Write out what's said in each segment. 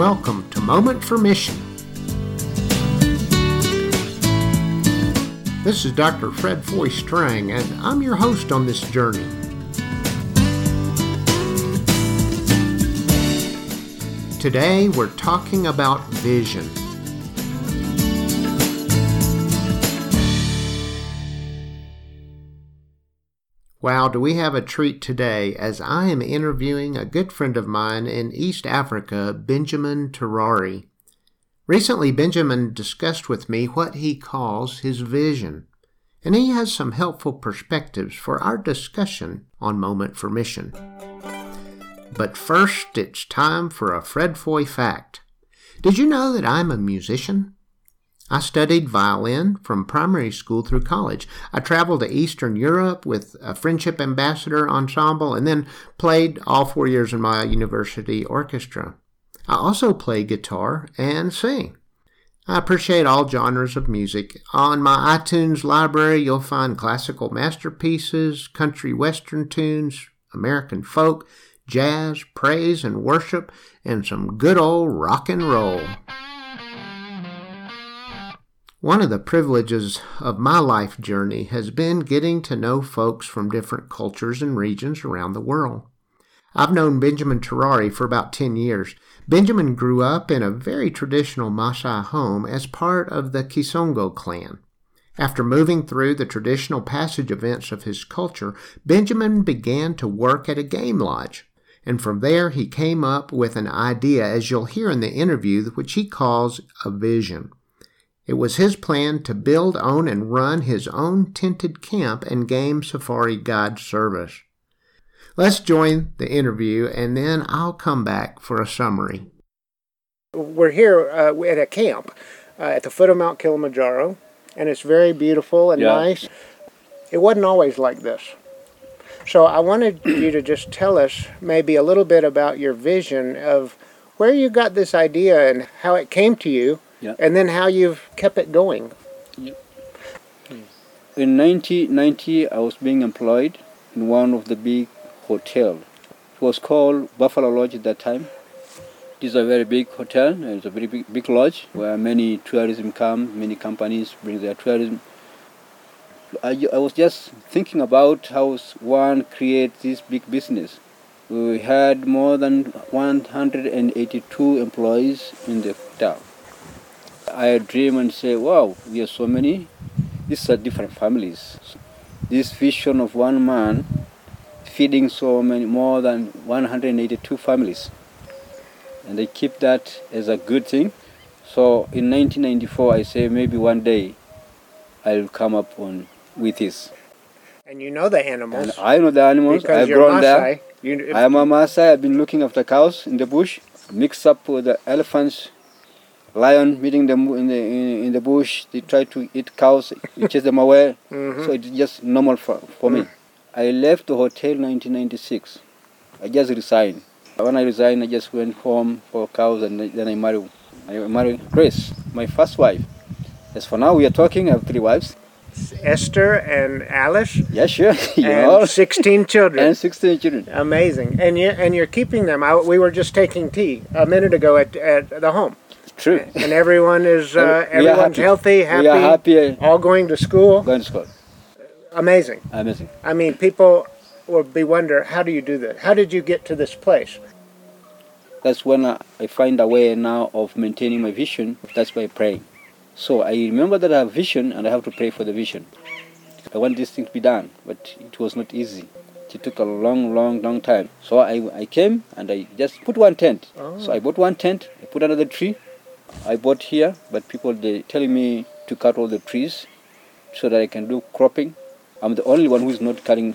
Welcome to Moment for Mission. This is Dr. Fred Foy Strang, and I'm your host on this journey. Today we're talking about vision. Wow, do we have a treat today as I am interviewing a good friend of mine in East Africa, Benjamin Terari. Recently, Benjamin discussed with me what he calls his vision, and he has some helpful perspectives for our discussion on Moment for Mission. But first, it's time for a Fred Foy fact. Did you know that I'm a musician? I studied violin from primary school through college. I traveled to Eastern Europe with a Friendship Ambassador ensemble and then played all four years in my university orchestra. I also play guitar and sing. I appreciate all genres of music. On my iTunes library, you'll find classical masterpieces, country western tunes, American folk, jazz, praise and worship, and some good old rock and roll. One of the privileges of my life journey has been getting to know folks from different cultures and regions around the world. I've known Benjamin Terari for about 10 years. Benjamin grew up in a very traditional Maasai home as part of the Kisongo clan. After moving through the traditional passage events of his culture, Benjamin began to work at a game lodge. And from there, he came up with an idea, as you'll hear in the interview, which he calls a vision. It was his plan to build, own, and run his own tented camp and game safari guide service. Let's join the interview and then I'll come back for a summary. We're here uh, at a camp uh, at the foot of Mount Kilimanjaro, and it's very beautiful and yeah. nice. It wasn't always like this. So I wanted you to just tell us maybe a little bit about your vision of where you got this idea and how it came to you yeah. And then how you've kept it going. Yeah. In 1990, I was being employed in one of the big hotels. It was called Buffalo Lodge at that time. It is a very big hotel. It's a very big, big lodge where many tourism come, many companies bring their tourism. I, I was just thinking about how one creates this big business. We had more than 182 employees in the hotel. I dream and say, wow, we are so many. These are different families. This vision of one man feeding so many, more than 182 families. And they keep that as a good thing. So in 1994, I say maybe one day I'll come up on with this. And you know the animals. And I know the animals. I've grown there. You, I am a Maasai. I've been looking after cows in the bush, mixed up with the elephants lion meeting them in the in, in, the bush. They try to eat cows, you chase them away. Mm-hmm. So it's just normal for, for me. I left the hotel 1996. I just resigned. When I resigned, I just went home for cows, and then I married. I married Grace, my first wife. As for now, we are talking. I have three wives. Esther and Alice. Yeah, sure. you and know. sixteen children. and sixteen children. Amazing. And you and you're keeping them. out. we were just taking tea a minute ago at, at the home. True. And everyone is uh, everyone's happy. healthy, happy. Happy. All going to school. Going to school. Amazing. Amazing. I mean, people will be wonder, how do you do that? How did you get to this place? That's when I find a way now of maintaining my vision. That's by praying. So I remember that I have vision and I have to pray for the vision. I want this thing to be done, but it was not easy. It took a long, long, long time. So I, I came and I just put one tent. Oh. So I bought one tent, I put another tree, I bought here, but people they telling me to cut all the trees so that I can do cropping. I'm the only one who is not cutting.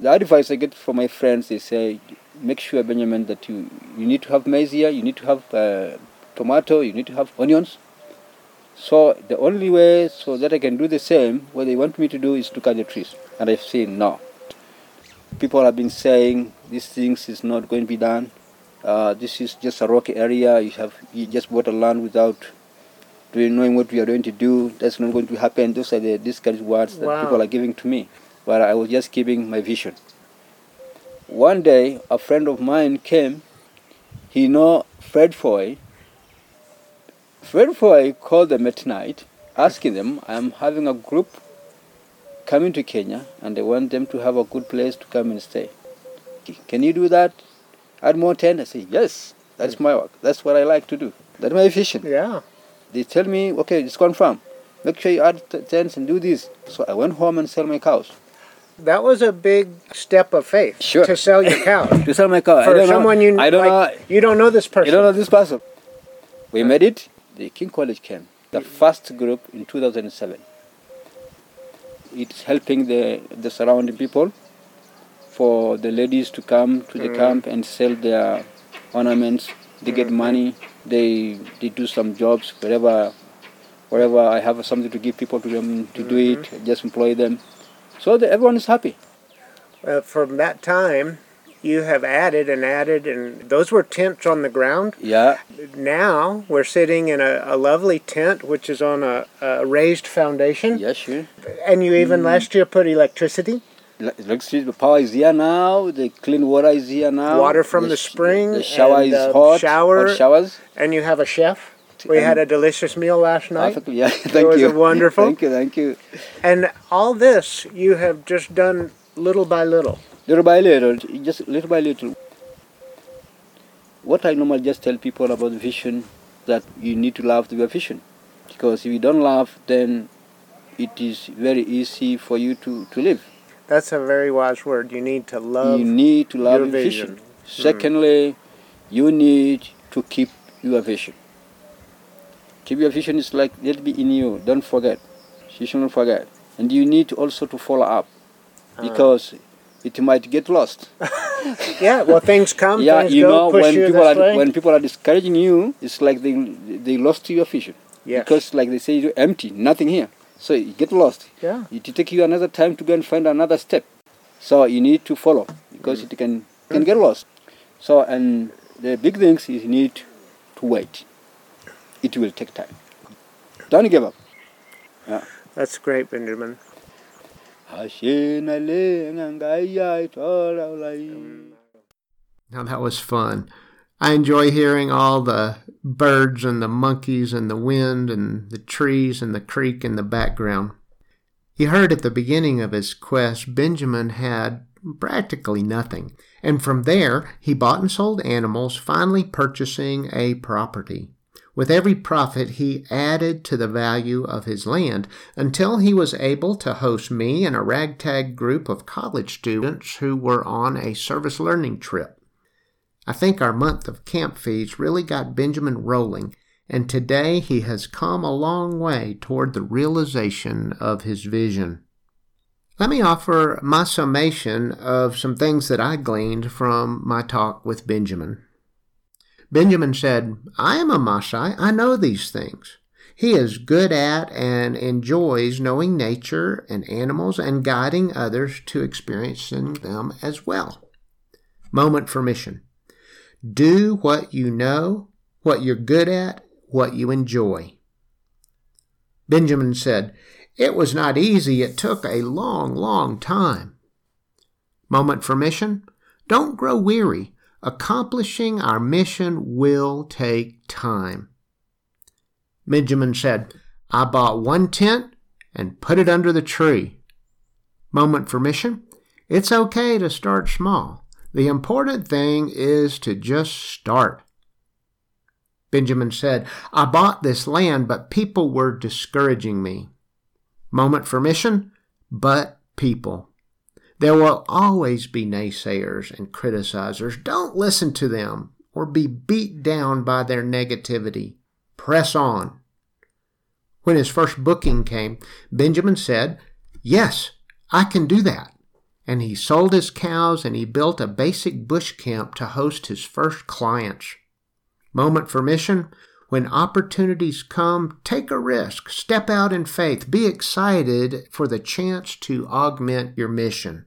The advice I get from my friends, they say, make sure, Benjamin, that you, you need to have maize here, you need to have uh, tomato, you need to have onions. So the only way so that I can do the same, what they want me to do is to cut the trees. And I've seen no. People have been saying these things is not going to be done. Uh, this is just a rocky area. You have you just bought a land without doing, knowing what we are going to do. That's not going to happen. Those are the of words that wow. people are giving to me. But I was just giving my vision. One day, a friend of mine came. he know Fred Foy. Fred Foy called them at night, asking them, I'm having a group coming to Kenya and I want them to have a good place to come and stay. Can you do that? Add more say, yes, that's my work. That's what I like to do. That's my vision. Yeah. They tell me, okay, it's confirmed. Make sure you add tents and do this. So I went home and sell my cows. That was a big step of faith Sure. to sell your cows. To sell my cow. I For don't someone know. you I don't like, know. you don't know this person. You don't know this person. We made it. The King College came. The first group in 2007. It's helping the, the surrounding people for the ladies to come to the Mm. camp and sell their ornaments. They get money. They they do some jobs wherever wherever I have something to give people to them to do it. I just employ them. So everyone is happy. Uh, from that time, you have added and added, and those were tents on the ground. Yeah. Now we're sitting in a, a lovely tent, which is on a, a raised foundation. Yeah, sure. And you Mm. even last year put electricity. Ele- Electricity, the power is here now. The clean water is here now. Water from the sh- spring The shower and, is uh, hot. shower. Hot showers. And you have a chef. We And- had a delicious meal last night. Perfectly. Yeah. thank was you. wonderful. thank you. Thank you. And all this you have just done little by little. Little by little, just little by little. What I normally just tell people about vision that you need to love to be a vision, because if you don't love, then it is very easy for you to, to live. That's a very wise word. You need to love you need to love your vision. vision. Secondly, you need to keep your vision. Keep your vision is like let it be in you. Don't forget. You shouldn't forget. And you need to also to follow up Ah. because it might get lost. Yeah, well, things come, yeah, things you go, know when you people are way. when people are discouraging you, it's like they they lost your vision yes. because like they say you're empty, nothing here. So you get lost. yeah, It will take you another time to go and find another step. So you need to follow because mm. it can can get lost. So and the big things is you need to wait. It will take time. Don't give up. Yeah. that's great, Benjamin. Now that was fun. I enjoy hearing all the birds and the monkeys and the wind and the trees and the creek in the background. He heard at the beginning of his quest, Benjamin had practically nothing, and from there he bought and sold animals, finally purchasing a property. With every profit, he added to the value of his land until he was able to host me and a ragtag group of college students who were on a service learning trip. I think our month of camp fees really got Benjamin rolling, and today he has come a long way toward the realization of his vision. Let me offer my summation of some things that I gleaned from my talk with Benjamin. Benjamin said, I am a Maasai. I know these things. He is good at and enjoys knowing nature and animals and guiding others to experiencing them as well. Moment for mission. Do what you know, what you're good at, what you enjoy. Benjamin said, It was not easy. It took a long, long time. Moment for mission. Don't grow weary. Accomplishing our mission will take time. Benjamin said, I bought one tent and put it under the tree. Moment for mission. It's okay to start small. The important thing is to just start. Benjamin said, I bought this land, but people were discouraging me. Moment for mission, but people. There will always be naysayers and criticizers. Don't listen to them or be beat down by their negativity. Press on. When his first booking came, Benjamin said, Yes, I can do that. And he sold his cows and he built a basic bush camp to host his first clients. Moment for mission. When opportunities come, take a risk, step out in faith, be excited for the chance to augment your mission.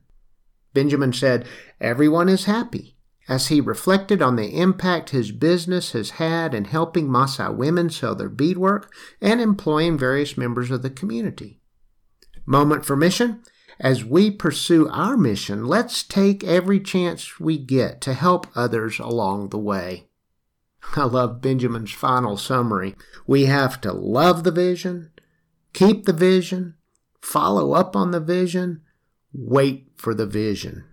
Benjamin said, Everyone is happy, as he reflected on the impact his business has had in helping Maasai women sell their beadwork and employing various members of the community. Moment for mission. As we pursue our mission, let's take every chance we get to help others along the way. I love Benjamin's final summary. We have to love the vision, keep the vision, follow up on the vision, wait for the vision.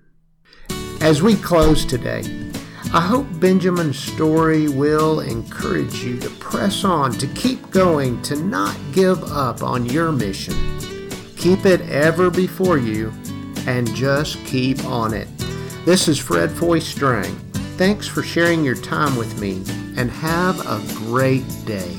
As we close today, I hope Benjamin's story will encourage you to press on, to keep going, to not give up on your mission. Keep it ever before you and just keep on it. This is Fred Foy Strang. Thanks for sharing your time with me and have a great day.